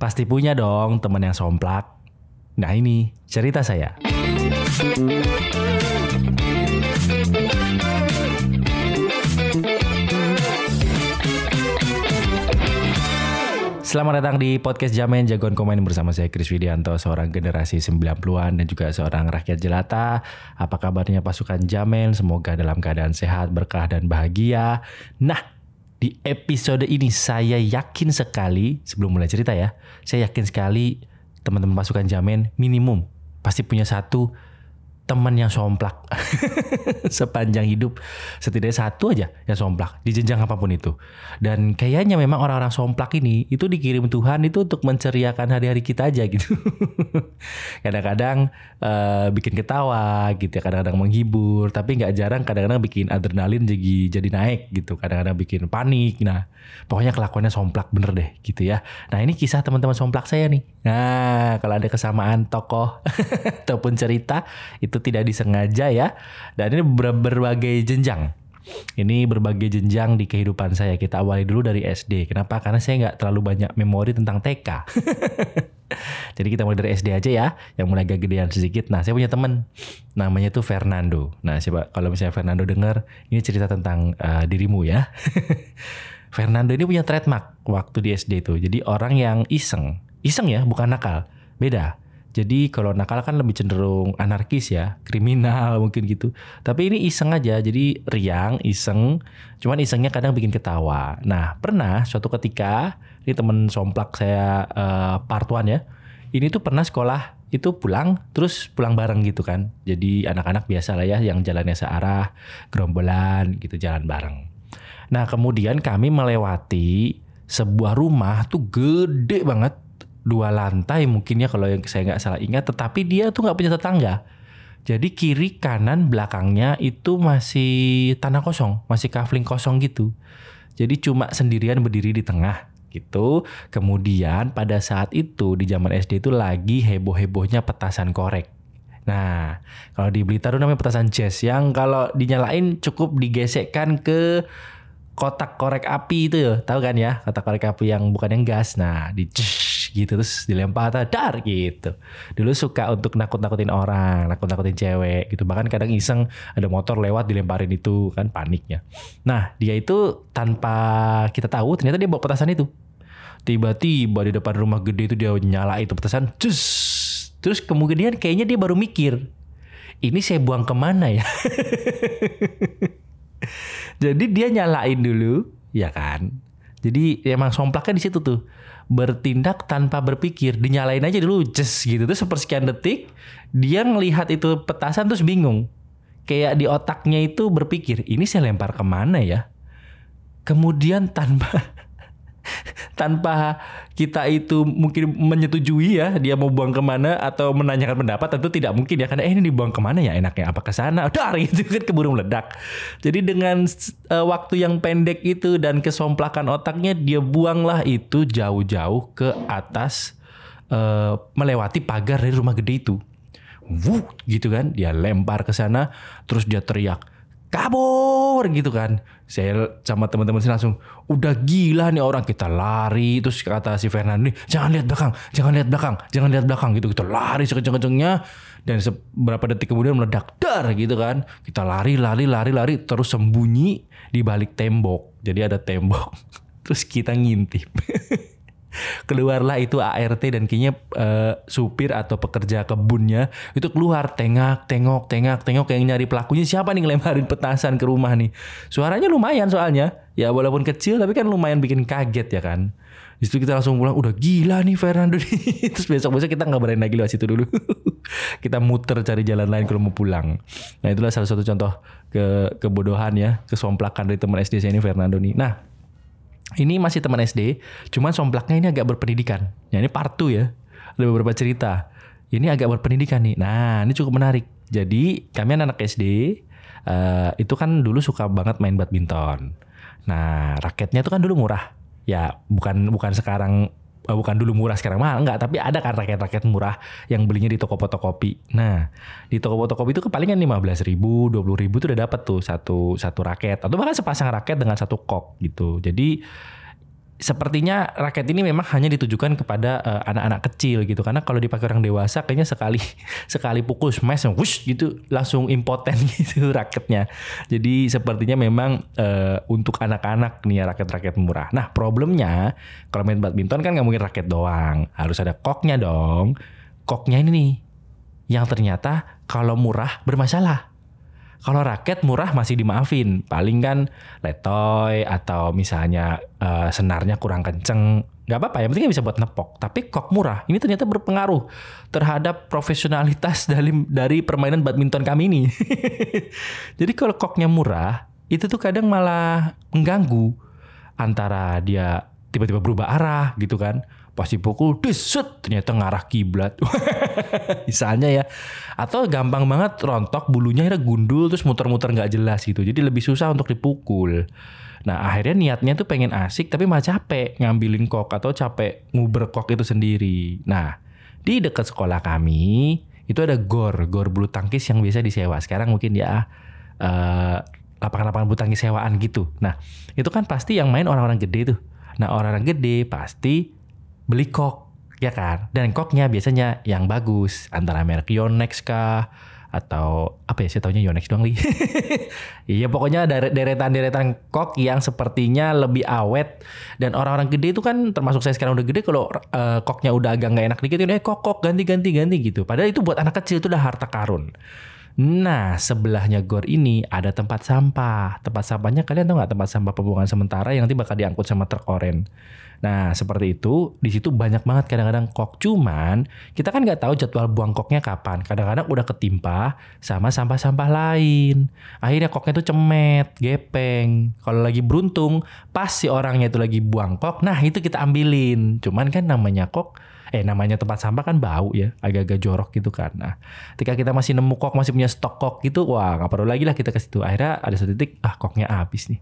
Pasti punya dong teman yang somplak. Nah ini cerita saya. Selamat datang di podcast Jamen Jagoan Komen bersama saya Kris Widianto, seorang generasi 90-an dan juga seorang rakyat jelata. Apa kabarnya pasukan Jamen? Semoga dalam keadaan sehat, berkah, dan bahagia. Nah, di episode ini saya yakin sekali, sebelum mulai cerita ya, saya yakin sekali teman-teman pasukan Jamen minimum pasti punya satu teman yang somplak. Sepanjang hidup setidaknya satu aja yang somplak di jenjang apa pun itu. Dan kayaknya memang orang-orang somplak ini itu dikirim Tuhan itu untuk menceriakan hari-hari kita aja gitu. Kadang-kadang uh, bikin ketawa gitu ya kadang-kadang menghibur tapi nggak jarang kadang-kadang bikin adrenalin jadi jadi naik gitu. Kadang-kadang bikin panik. Nah pokoknya kelakuannya somplak bener deh gitu ya. Nah ini kisah teman-teman somplak saya nih. Nah kalau ada kesamaan tokoh ataupun cerita itu tidak disengaja ya. Dan ini ber berbagai jenjang. Ini berbagai jenjang di kehidupan saya. Kita awali dulu dari SD. Kenapa? Karena saya nggak terlalu banyak memori tentang TK. Jadi kita mulai dari SD aja ya, yang mulai agak gedean sedikit. Nah, saya punya teman, namanya tuh Fernando. Nah, siapa kalau misalnya Fernando dengar, ini cerita tentang uh, dirimu ya. Fernando ini punya trademark waktu di SD itu. Jadi orang yang iseng, iseng ya, bukan nakal. Beda. Jadi kalau nakal kan lebih cenderung anarkis ya, kriminal mungkin gitu. Tapi ini iseng aja, jadi riang, iseng. Cuman isengnya kadang bikin ketawa. Nah pernah suatu ketika, ini temen somplak saya uh, partuan ya. Ini tuh pernah sekolah itu pulang, terus pulang bareng gitu kan. Jadi anak-anak biasa lah ya, yang jalannya searah, gerombolan gitu jalan bareng. Nah kemudian kami melewati sebuah rumah tuh gede banget dua lantai mungkin ya kalau yang saya nggak salah ingat tetapi dia tuh nggak punya tetangga jadi kiri kanan belakangnya itu masih tanah kosong masih kafling kosong gitu jadi cuma sendirian berdiri di tengah gitu kemudian pada saat itu di zaman SD itu lagi heboh hebohnya petasan korek Nah, kalau di Blitar namanya petasan jazz yang kalau dinyalain cukup digesekkan ke kotak korek api itu ya, tahu kan ya? Kotak korek api yang bukan yang gas. Nah, di gitu terus dilempar dar gitu. Dulu suka untuk nakut-nakutin orang nakut-nakutin cewek gitu. Bahkan kadang iseng ada motor lewat dilemparin itu kan paniknya. Nah dia itu tanpa kita tahu ternyata dia bawa petasan itu. Tiba-tiba di depan rumah gede itu dia nyala itu petasan cus. Terus kemudian kayaknya dia baru mikir ini saya buang ke mana ya? Jadi dia nyalain dulu ya kan? Jadi emang somplaknya di situ tuh bertindak tanpa berpikir, dinyalain aja dulu, just gitu. Terus sepersekian detik, dia ngelihat itu petasan terus bingung. Kayak di otaknya itu berpikir, ini saya lempar ke mana ya? Kemudian tanpa tanpa kita itu mungkin menyetujui ya dia mau buang ke mana atau menanyakan pendapat tentu tidak mungkin ya karena eh ini dibuang ke mana ya enaknya apa ke sana? Dar itu kan keburu meledak. Jadi dengan uh, waktu yang pendek itu dan kesomplakan otaknya dia buanglah itu jauh-jauh ke atas uh, melewati pagar dari rumah gede itu. Wuh, gitu kan? Dia lempar ke sana terus dia teriak kabur gitu kan. Saya sama teman-teman sih langsung udah gila nih orang kita lari terus kata si Fernando jangan lihat belakang, jangan lihat belakang, jangan lihat belakang gitu kita lari sekenceng-kencengnya dan beberapa detik kemudian meledak dar gitu kan. Kita lari lari lari lari terus sembunyi di balik tembok. Jadi ada tembok. Terus kita ngintip. keluarlah itu ART dan kayaknya uh, supir atau pekerja kebunnya itu keluar tengak tengok tengak tengok kayak nyari pelakunya siapa nih ngelemparin petasan ke rumah nih suaranya lumayan soalnya ya walaupun kecil tapi kan lumayan bikin kaget ya kan Justru kita langsung pulang udah gila nih Fernando nih. Terus besok-besok kita nggak berani lagi lewat situ dulu. kita muter cari jalan lain kalau mau pulang. Nah itulah salah satu contoh ke kebodohan ya, kesomplakan dari teman SD saya ini Fernando nih. Nah ini masih teman SD, cuman somplaknya ini agak berpendidikan. Ya ini part 2 ya. Ada beberapa cerita. Ini agak berpendidikan nih. Nah, ini cukup menarik. Jadi, kami anak, -anak SD uh, itu kan dulu suka banget main badminton. Nah, raketnya itu kan dulu murah. Ya, bukan bukan sekarang bukan dulu murah sekarang mahal. Enggak tapi ada kan raket-raket murah yang belinya di toko fotokopi. Nah di toko fotokopi itu kepalingan lima belas ribu dua puluh ribu tuh udah dapat tuh satu satu raket. Atau bahkan sepasang raket dengan satu kok gitu. Jadi sepertinya raket ini memang hanya ditujukan kepada uh, anak-anak kecil gitu. Karena kalau dipakai orang dewasa kayaknya sekali sekali pukul smash wush gitu langsung impoten gitu raketnya. Jadi sepertinya memang uh, untuk anak-anak nih ya raket-raket murah. Nah problemnya kalau main badminton kan nggak mungkin raket doang. Harus ada koknya dong. Koknya ini nih yang ternyata kalau murah bermasalah kalau raket murah masih dimaafin, paling kan letoy atau misalnya uh, senarnya kurang kenceng, nggak apa-apa. Yang penting bisa buat nepok. Tapi kok murah ini ternyata berpengaruh terhadap profesionalitas dari dari permainan badminton kami ini. Jadi kalau koknya murah, itu tuh kadang malah mengganggu antara dia tiba-tiba berubah arah gitu kan pasti pukul desut ternyata ngarah kiblat. Misalnya ya. Atau gampang banget rontok bulunya akhirnya gundul terus muter-muter nggak jelas gitu. Jadi lebih susah untuk dipukul. Nah akhirnya niatnya tuh pengen asik tapi malah capek ngambilin kok atau capek nguber kok itu sendiri. Nah di dekat sekolah kami itu ada gor gor bulu tangkis yang biasa disewa. Sekarang mungkin ya uh, lapangan-lapangan bulu tangkis sewaan gitu. Nah itu kan pasti yang main orang-orang gede tuh. Nah orang-orang gede pasti beli kok ya kan dan koknya biasanya yang bagus antara merek Yonex kah atau apa ya saya tahunya Yonex doang li iya pokoknya deretan-deretan kok yang sepertinya lebih awet dan orang-orang gede itu kan termasuk saya sekarang udah gede kalau uh, koknya udah agak nggak enak dikit eh kok kok ganti ganti ganti gitu padahal itu buat anak kecil itu udah harta karun Nah, sebelahnya gor ini ada tempat sampah. Tempat sampahnya kalian tahu nggak tempat sampah pembuangan sementara yang nanti bakal diangkut sama truk oren. Nah, seperti itu, di situ banyak banget kadang-kadang kok. Cuman, kita kan nggak tahu jadwal buang koknya kapan. Kadang-kadang udah ketimpa sama sampah-sampah lain. Akhirnya koknya itu cemet, gepeng. Kalau lagi beruntung, pas si orangnya itu lagi buang kok, nah itu kita ambilin. Cuman kan namanya kok eh namanya tempat sampah kan bau ya agak-agak jorok gitu kan nah ketika kita masih nemu kok masih punya stok kok gitu wah nggak perlu lagi lah kita ke situ akhirnya ada satu titik ah koknya habis nih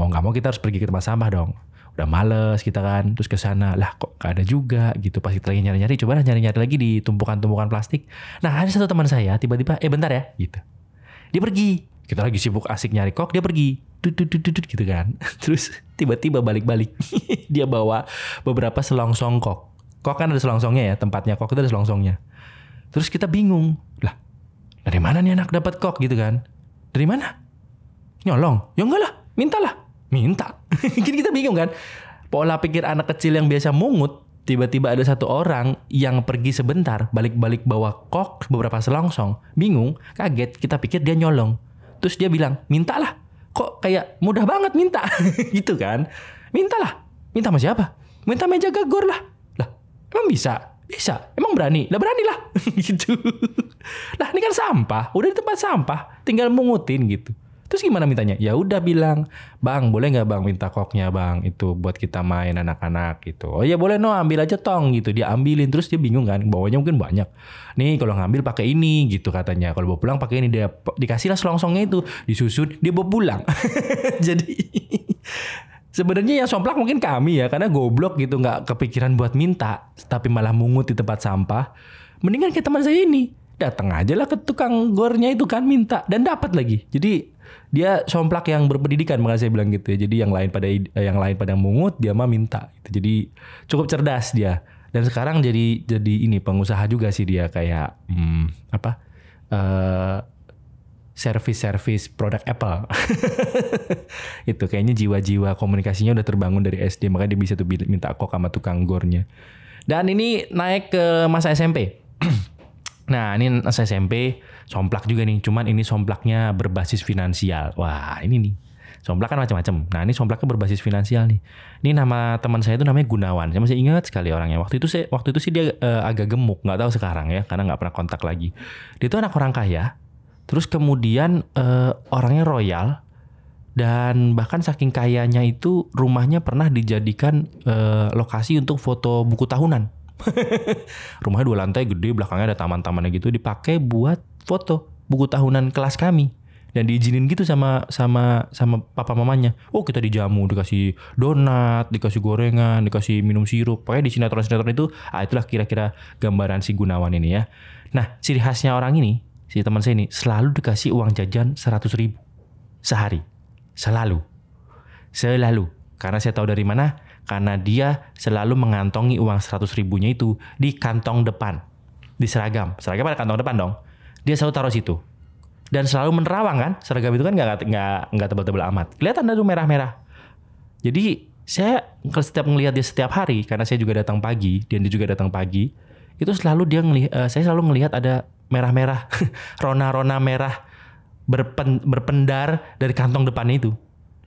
mau nggak mau kita harus pergi ke tempat sampah dong udah males kita kan terus ke sana lah kok gak ada juga? Gitu pas kita lagi nyari-nyari coba nyari-nyari lagi di tumpukan-tumpukan plastik. Nah ada satu teman saya tiba-tiba eh bentar ya gitu. Dia pergi. Kita lagi sibuk asik nyari kok dia pergi. Tut, gitu kan. Terus tiba-tiba balik-balik. Dia bawa beberapa selongsong kok. Kok kan ada selongsongnya ya tempatnya kok itu ada selongsongnya. Terus kita bingung lah dari mana nih anak dapat kok? Gitu kan. Dari mana? Nyolong. Ya enggak lah mintalah minta Gini kita bingung kan pola pikir anak kecil yang biasa mungut tiba-tiba ada satu orang yang pergi sebentar balik-balik bawa kok beberapa selongsong bingung kaget kita pikir dia nyolong terus dia bilang mintalah kok kayak mudah banget minta gitu kan mintalah minta sama siapa minta meja gagor lah Emang bisa? Bisa. Emang berani? Lah berani lah. gitu. Lah ini kan sampah. Udah di tempat sampah. Tinggal mungutin gitu. Terus gimana mintanya? Ya udah bilang, bang boleh nggak bang minta koknya bang itu buat kita main anak-anak gitu. Oh ya boleh no ambil aja tong gitu. Dia ambilin terus dia bingung kan, bawanya mungkin banyak. Nih kalau ngambil pakai ini gitu katanya. Kalau bawa pulang pakai ini dia dikasih lah selongsongnya itu disusun dia bawa pulang. Jadi Sebenarnya yang somplak mungkin kami ya karena goblok gitu nggak kepikiran buat minta tapi malah mungut di tempat sampah. Mendingan kayak teman saya ini datang aja lah ke tukang gornya itu kan minta dan dapat lagi. Jadi dia somplak yang berpendidikan makanya saya bilang gitu ya. Jadi yang lain pada eh, yang lain pada mungut dia mah minta. Gitu. Jadi cukup cerdas dia. Dan sekarang jadi jadi ini pengusaha juga sih dia kayak hmm, apa? Uh, service-service produk Apple. itu kayaknya jiwa-jiwa komunikasinya udah terbangun dari SD makanya dia bisa tuh minta kok sama tukang gornya. Dan ini naik ke masa SMP. nah ini masa SMP somplak juga nih, cuman ini somplaknya berbasis finansial. Wah ini nih. Somplak kan macam-macam. Nah ini somplaknya berbasis finansial nih. Ini nama teman saya itu namanya Gunawan. Saya masih ingat sekali orangnya. Waktu itu saya, waktu itu sih dia uh, agak gemuk, nggak tahu sekarang ya, karena nggak pernah kontak lagi. Dia itu anak orang kaya, Terus kemudian uh, orangnya royal dan bahkan saking kayanya itu rumahnya pernah dijadikan uh, lokasi untuk foto buku tahunan. rumahnya dua lantai gede, belakangnya ada taman-tamannya gitu dipakai buat foto buku tahunan kelas kami dan diizinin gitu sama sama sama papa mamanya. Oh kita dijamu, dikasih donat, dikasih gorengan, dikasih minum sirup. Pokoknya di sinetron-sinetron itu, ah itulah kira-kira gambaran si Gunawan ini ya. Nah ciri khasnya orang ini si teman saya ini selalu dikasih uang jajan 100 ribu sehari. Selalu. Selalu. Karena saya tahu dari mana? Karena dia selalu mengantongi uang 100 ribunya itu di kantong depan. Di seragam. Seragam ada kantong depan dong. Dia selalu taruh situ. Dan selalu menerawang kan? Seragam itu kan nggak nggak nggak tebal-tebal amat. Kelihatan ada merah-merah. Jadi saya kalau setiap ngelihat dia setiap hari karena saya juga datang pagi dan dia juga datang pagi itu selalu dia ngelihat uh, saya selalu ngelihat ada merah-merah rona-rona merah berpen, berpendar dari kantong depannya itu.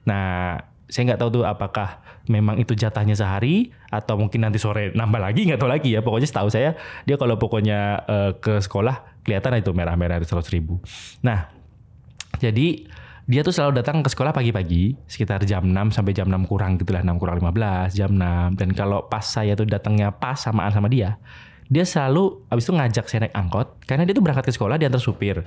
Nah saya nggak tahu tuh apakah memang itu jatahnya sehari atau mungkin nanti sore nambah lagi nggak tahu lagi ya. Pokoknya setahu saya dia kalau pokoknya uh, ke sekolah kelihatan itu merah-merah di seratus ribu. Nah jadi dia tuh selalu datang ke sekolah pagi-pagi sekitar jam 6 sampai jam 6 kurang gitulah 6 kurang 15 jam 6 dan kalau pas saya tuh datangnya pas samaan sama dia dia selalu abis itu ngajak saya naik angkot karena dia tuh berangkat ke sekolah diantar supir.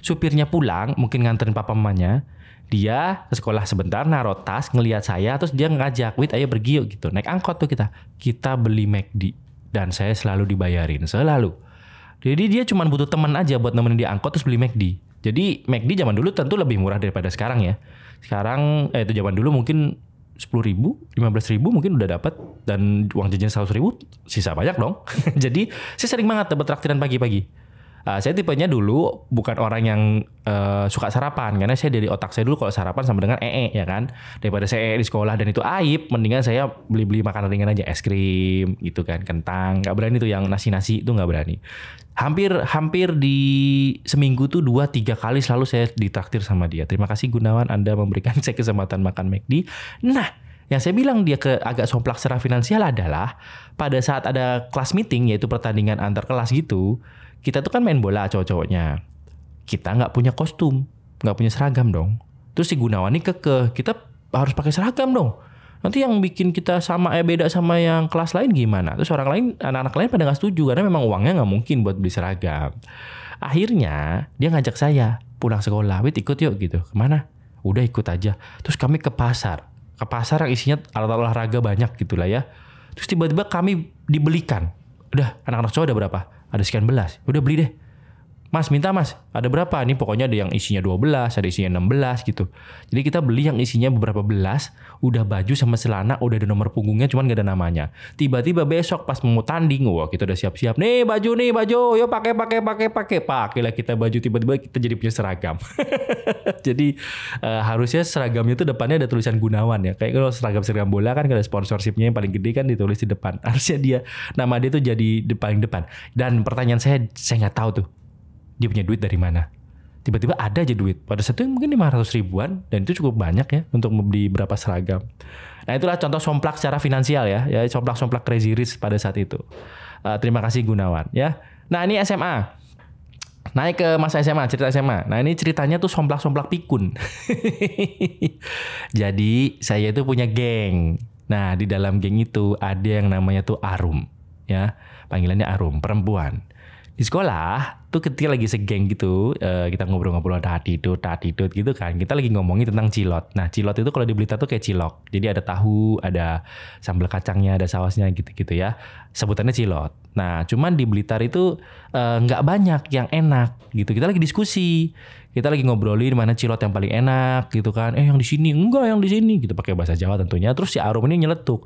Supirnya pulang mungkin nganterin papa mamanya dia ke sekolah sebentar naruh tas ngelihat saya terus dia ngajak wit ayo pergi yuk gitu. Naik angkot tuh kita. Kita beli McD dan saya selalu dibayarin selalu. Jadi dia cuma butuh teman aja buat nemenin dia angkot terus beli McD jadi McD zaman dulu tentu lebih murah daripada sekarang ya. Sekarang eh itu zaman dulu mungkin sepuluh ribu, lima belas ribu mungkin udah dapat dan uang jajan seratus ribu sisa banyak dong. Jadi saya sering banget dapat traktiran pagi-pagi. Uh, saya tipenya dulu bukan orang yang uh, suka sarapan. Karena saya dari otak saya dulu kalau sarapan sama dengan ee ya kan? Daripada saya ee di sekolah dan itu aib mendingan saya beli-beli makanan ringan aja es krim gitu kan kentang. Nggak berani tuh yang nasi-nasi itu nggak berani. Hampir hampir di seminggu tuh dua tiga kali selalu saya ditraktir sama dia. Terima kasih Gunawan Anda memberikan saya kesempatan makan McD. Nah yang saya bilang dia ke agak somplak secara finansial adalah pada saat ada kelas meeting yaitu pertandingan antar kelas gitu kita tuh kan main bola cowok-cowoknya. Kita nggak punya kostum, nggak punya seragam dong. Terus si Gunawan ini keke, kita harus pakai seragam dong. Nanti yang bikin kita sama eh beda sama yang kelas lain gimana? Terus orang lain, anak-anak lain pada nggak setuju karena memang uangnya nggak mungkin buat beli seragam. Akhirnya dia ngajak saya pulang sekolah, wit ikut yuk gitu. Ke mana? Udah ikut aja. Terus kami ke pasar. Ke pasar yang isinya alat olahraga banyak gitu lah ya. Terus tiba-tiba kami dibelikan. Udah anak-anak cowok ada berapa? ada sekian belas udah beli deh Mas minta mas, ada berapa? Ini pokoknya ada yang isinya 12, ada isinya 16 gitu. Jadi kita beli yang isinya beberapa belas, udah baju sama celana, udah ada nomor punggungnya cuman gak ada namanya. Tiba-tiba besok pas mau tanding, wah kita udah siap-siap. Nih baju nih baju, yuk pakai pakai pakai pakai. Lah kita baju tiba-tiba kita jadi punya seragam. jadi uh, harusnya seragamnya tuh depannya ada tulisan Gunawan ya. Kayak kalau seragam seragam bola kan kalau sponsorshipnya yang paling gede kan ditulis di depan. Harusnya dia nama dia tuh jadi di paling depan. Dan pertanyaan saya saya nggak tahu tuh dia punya duit dari mana? Tiba-tiba ada aja duit. Pada saat itu mungkin 500 ribuan dan itu cukup banyak ya untuk membeli berapa seragam. Nah itulah contoh somplak secara finansial ya ya somplak-somplak crazy rich pada saat itu. Uh, terima kasih Gunawan ya. Nah ini SMA naik ke masa SMA cerita SMA nah ini ceritanya tuh somplak-somplak pikun. Jadi saya itu punya geng. Nah di dalam geng itu ada yang namanya tuh Arum ya. Panggilannya Arum perempuan. Di sekolah tuh ketika lagi segeng gitu uh, kita ngobrol-ngobrol tadi itu tadi itu gitu kan. Kita lagi ngomongin tentang cilot. Nah cilot itu kalau di Blitar tuh kayak cilok. Jadi ada tahu ada sambal kacangnya ada sausnya gitu-gitu ya. Sebutannya cilot. Nah cuman di Blitar itu eh, nggak uh, banyak yang enak gitu. Kita lagi diskusi. Kita lagi ngobrolin mana cilot yang paling enak gitu kan. Eh yang di sini? Enggak yang di sini. Gitu pakai bahasa Jawa tentunya. Terus si Arum ini nyeletuk.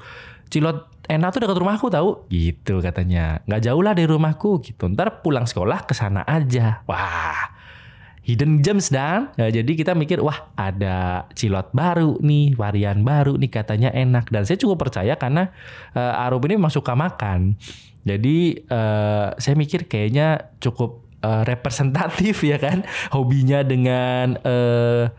Cilot enak tuh dekat rumahku tahu? Gitu katanya. Nggak jauh lah dari rumahku gitu. Ntar pulang sekolah ke sana aja. Wah hidden gems dan. Ya, jadi kita mikir wah ada cilot baru nih varian baru nih katanya enak. Dan saya cukup percaya karena uh, Arum ini memang suka makan. Jadi uh, saya mikir kayaknya cukup uh, representatif ya kan hobinya dengan uh,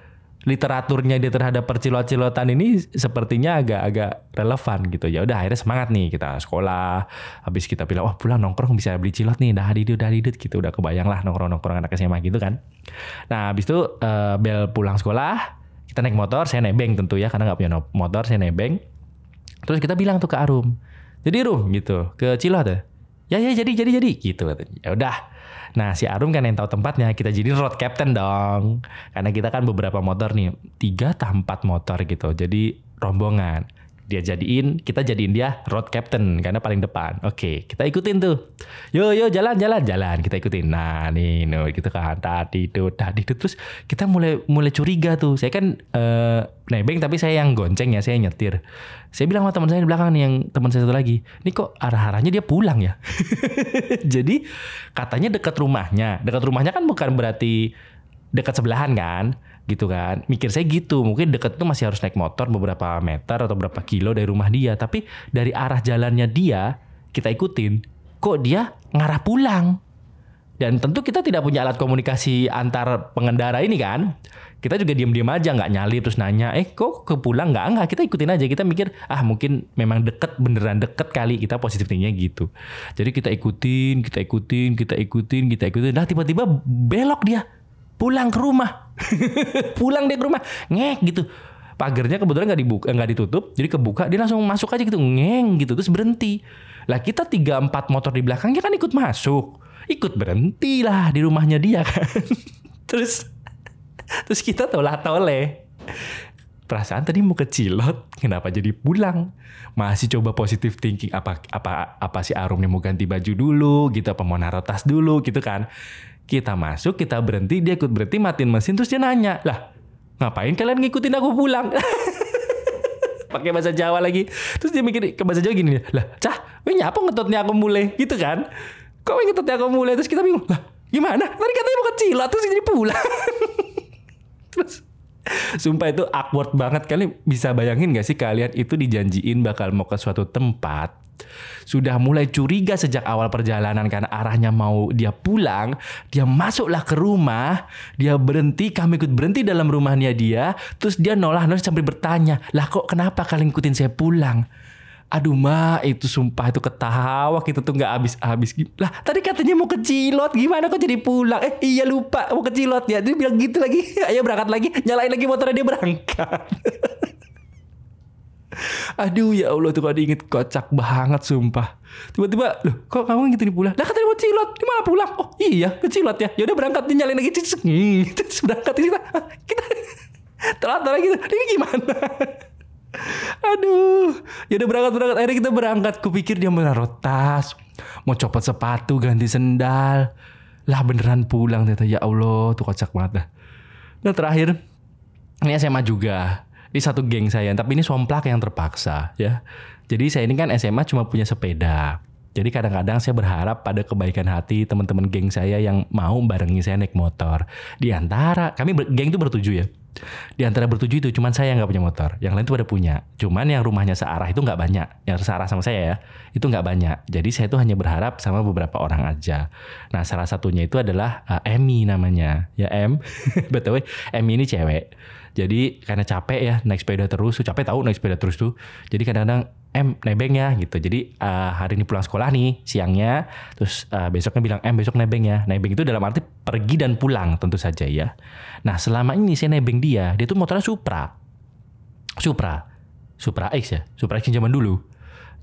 literaturnya dia terhadap percilot-cilotan ini sepertinya agak-agak relevan gitu. Ya udah akhirnya semangat nih kita sekolah habis kita bilang wah pulang nongkrong bisa beli cilot nih dah didut dah didut gitu. Udah kebayang lah nongkrong-nongkrong anak SMA gitu kan. Nah habis itu uh, bel pulang sekolah kita naik motor saya nebeng tentu ya karena nggak punya motor saya nebeng. Terus kita bilang tuh ke Arum jadi Rum gitu ke Cilot ya? Ya ya jadi jadi jadi gitu ya udah Nah si Arum kan yang tahu tempatnya kita jadi road captain dong. Karena kita kan beberapa motor nih, tiga atau empat motor gitu. Jadi rombongan. Dia jadiin kita jadiin dia road captain karena paling depan. Oke kita ikutin tuh. Yo yo jalan jalan jalan. Kita ikutin. Nah nih no gitu kan. Tadi tuh tadi tuh terus kita mulai mulai curiga tuh. Saya kan uh, nebeng tapi saya yang gonceng ya saya nyetir. Saya bilang sama teman saya di belakang nih yang teman saya satu lagi ini kok arah arahnya dia pulang ya? Jadi katanya dekat rumahnya. Dekat rumahnya kan bukan berarti dekat sebelahan kan gitu kan. Mikir saya gitu mungkin deket itu masih harus naik motor beberapa meter atau beberapa kilo dari rumah dia. Tapi dari arah jalannya dia kita ikutin kok dia ngarah pulang? Dan tentu kita tidak punya alat komunikasi antar pengendara ini kan. Kita juga diam-diam aja nggak nyali terus nanya eh kok ke pulang? Nggak nggak kita ikutin aja. Kita mikir ah mungkin memang deket beneran deket kali. Kita positif tingginya gitu. Jadi kita ikutin kita ikutin kita ikutin kita ikutin. Nah tiba-tiba belok dia pulang ke rumah. Pulang dia ke rumah. Ngek gitu. Pagernya kebetulan nggak dibuka nggak ditutup. Jadi kebuka dia langsung masuk aja gitu. Ngeng gitu. Terus berhenti. Lah kita tiga empat motor di belakangnya kan ikut masuk. Ikut berhenti lah di rumahnya dia kan. Terus terus kita tolah toleh perasaan tadi mau kecilot kenapa jadi pulang? Masih coba positif thinking apa apa apa si Arum nih mau ganti baju dulu gitu apa mau naruh tas dulu gitu kan kita masuk, kita berhenti, dia ikut berhenti, matiin mesin, terus dia nanya, lah ngapain kalian ngikutin aku pulang? Pakai bahasa Jawa lagi. Terus dia mikir ke bahasa Jawa gini, lah cah, wih nyapa ngetotnya aku mulai, gitu kan? Kok ngetotnya aku mulai? Terus kita bingung, lah gimana? Tadi katanya mau kecil, terus jadi pulang. terus Sumpah itu awkward banget Kalian bisa bayangin gak sih kalian itu dijanjiin bakal mau ke suatu tempat sudah mulai curiga sejak awal perjalanan karena arahnya mau dia pulang, dia masuklah ke rumah, dia berhenti, kami ikut berhenti dalam rumahnya dia, terus dia nolak nolak sampai bertanya, lah kok kenapa kalian ikutin saya pulang? Aduh ma itu sumpah itu ketawa kita tuh nggak habis-habis lah tadi katanya mau ke Cilot gimana kok jadi pulang? Eh iya lupa mau ke Cilot. Ya dia bilang gitu lagi. Ayo berangkat lagi nyalain lagi motornya dia berangkat Aduh ya Allah tuh kalau diinget kocak banget sumpah. Tiba-tiba, loh kok kamu gitu pulang? Lah katanya mau cilot, di mana pulang? Oh iya ke cilot ya. Ya udah berangkat nyalain lagi hmm, terus berangkat kita kita telat-telat gitu. Ini gimana? Aduh, ya udah berangkat berangkat. Akhirnya kita berangkat. Kupikir dia menaruh tas, mau copot sepatu, ganti sendal. Lah beneran pulang ternyata. Ya Allah, tuh kocak banget dah. Nah terakhir, ini SMA juga di satu geng saya, tapi ini somplak yang terpaksa ya. Jadi saya ini kan SMA cuma punya sepeda. Jadi kadang-kadang saya berharap pada kebaikan hati teman-teman geng saya yang mau barengi saya naik motor. Di antara kami ber, geng itu bertujuh ya. Di antara bertujuh itu cuman saya yang nggak punya motor, yang lain itu pada punya. Cuman yang rumahnya searah itu nggak banyak, yang searah sama saya ya, itu nggak banyak. Jadi saya itu hanya berharap sama beberapa orang aja. Nah salah satunya itu adalah uh, namanya, ya Em. Betul, Emmy ini cewek. Jadi karena capek ya naik sepeda terus, tuh capek tahu naik sepeda terus tuh. Jadi kadang-kadang em nebeng ya gitu. Jadi uh, hari ini pulang sekolah nih siangnya, terus uh, besoknya bilang em besok nebeng ya. Nebeng itu dalam arti pergi dan pulang tentu saja ya. Nah selama ini saya nebeng dia, dia tuh motornya Supra, Supra, Supra X ya, Supra X yang zaman dulu.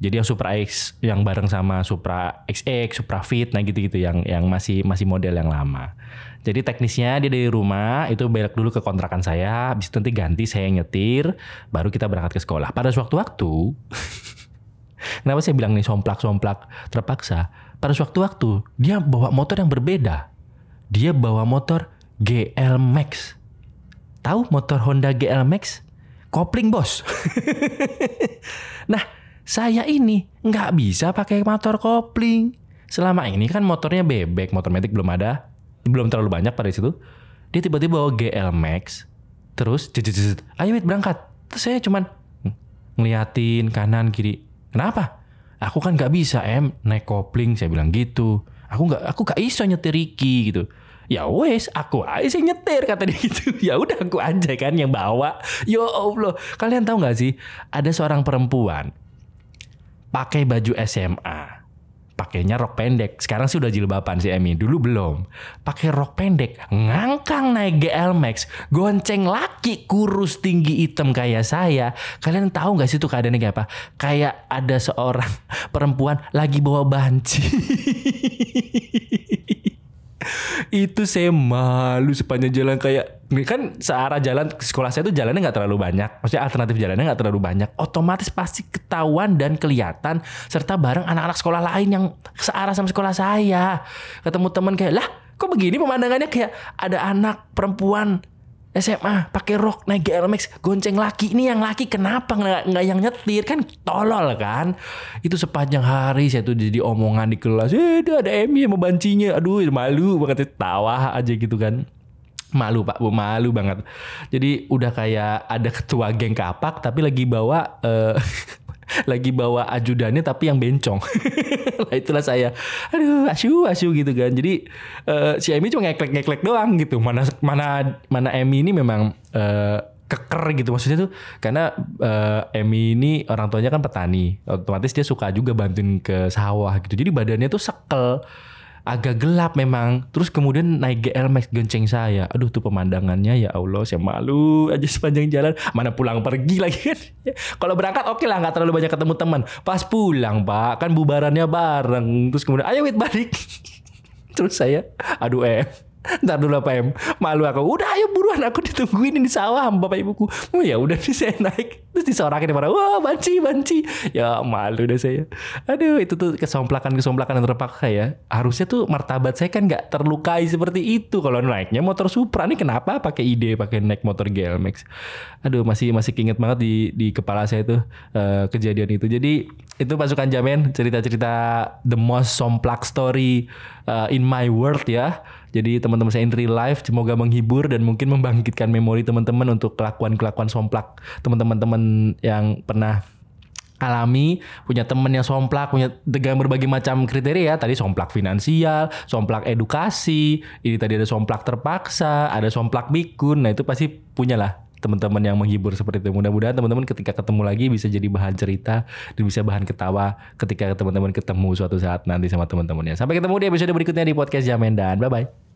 Jadi yang Supra X yang bareng sama Supra XX, Supra Fit, nah gitu-gitu yang yang masih masih model yang lama. Jadi teknisnya dia dari rumah itu belok dulu ke kontrakan saya, habis itu nanti ganti saya nyetir, baru kita berangkat ke sekolah. Pada suatu waktu, kenapa saya bilang nih somplak-somplak terpaksa? Pada suatu waktu dia bawa motor yang berbeda. Dia bawa motor GL Max. Tahu motor Honda GL Max? Kopling bos. nah, saya ini nggak bisa pakai motor kopling. Selama ini kan motornya bebek, motor metik belum ada, belum terlalu banyak pada situ. Dia tiba-tiba bawa GL Max, terus jejet ayo mit berangkat. Terus saya cuman ngeliatin kanan kiri. Kenapa? Aku kan nggak bisa em naik kopling, saya bilang gitu. Aku nggak, aku gak iso nyetir Ricky gitu ya wes aku aja sih nyetir kata dia gitu ya udah aku aja kan yang bawa ya allah kalian tahu nggak sih ada seorang perempuan pakai baju SMA pakainya rok pendek. Sekarang sih udah jilbaban si Emi. Dulu belum. Pakai rok pendek, ngangkang naik GL Max, gonceng laki kurus tinggi hitam kayak saya. Kalian tahu nggak sih tuh keadaannya kayak apa? Kayak ada seorang perempuan lagi bawa banci. itu saya malu sepanjang jalan kayak kan searah jalan sekolah saya itu jalannya nggak terlalu banyak. Maksudnya alternatif jalannya nggak terlalu banyak. Otomatis pasti ketahuan dan kelihatan serta bareng anak-anak sekolah lain yang searah sama sekolah saya. Ketemu teman kayak lah kok begini pemandangannya? Kayak ada anak perempuan SMA pakai rok naik GLMX gonceng laki. Ini yang laki kenapa nggak nggak yang nyetir? Kan tolol kan? Itu sepanjang hari saya tuh jadi omongan di kelas. Eh ada Emi sama bancinya. Aduh malu banget tawa aja gitu kan. Malu pak. Bu malu banget. Jadi udah kayak ada ketua geng kapak tapi lagi bawa uh, lagi bawa ajudannya tapi yang bencong. lah itulah saya. Aduh, asu asu gitu kan. Jadi uh, si Emi cuma ngeklek-ngeklek doang gitu. Mana mana mana Emi ini memang uh, keker gitu maksudnya tuh karena uh, Emi ini orang tuanya kan petani otomatis dia suka juga bantuin ke sawah gitu jadi badannya tuh sekel agak gelap memang. Terus kemudian naik GL Max gonceng saya. Aduh tuh pemandangannya ya Allah saya malu aja sepanjang jalan. Mana pulang pergi lagi kan. Kalau berangkat oke okay lah nggak terlalu banyak ketemu teman. Pas pulang pak kan bubarannya bareng. Terus kemudian ayo wait balik. Terus saya aduh eh Ntar dulu apa em Malu aku Udah ayo buruan aku ditungguin di sawah sama bapak ibuku Oh ya udah nih saya naik Terus disorakin para Wah banci banci. Ya malu deh saya. Aduh itu tuh kesomplakan-kesomplakan yang terpaksa ya. Harusnya tuh martabat saya kan gak terlukai seperti itu. Kalau naiknya motor Supra nih kenapa pakai ide pakai naik motor GLMX Aduh masih masih keinget banget di di kepala saya tuh uh, kejadian itu. Jadi itu pasukan jamin cerita-cerita the most somplak story uh, in my world ya. Jadi teman-teman saya in real life semoga menghibur dan mungkin membangkitkan memori teman-teman untuk kelakuan-kelakuan somplak teman-teman yang pernah alami, punya teman yang somplak, punya dengan berbagai macam kriteria. Tadi somplak finansial, somplak edukasi, ini tadi ada somplak terpaksa, ada somplak bikun. Nah itu pasti punya lah teman-teman yang menghibur seperti itu. Mudah-mudahan teman-teman ketika ketemu lagi bisa jadi bahan cerita dan bisa bahan ketawa ketika teman-teman ketemu suatu saat nanti sama teman-temannya. Sampai ketemu di episode berikutnya di podcast Jamen dan bye-bye.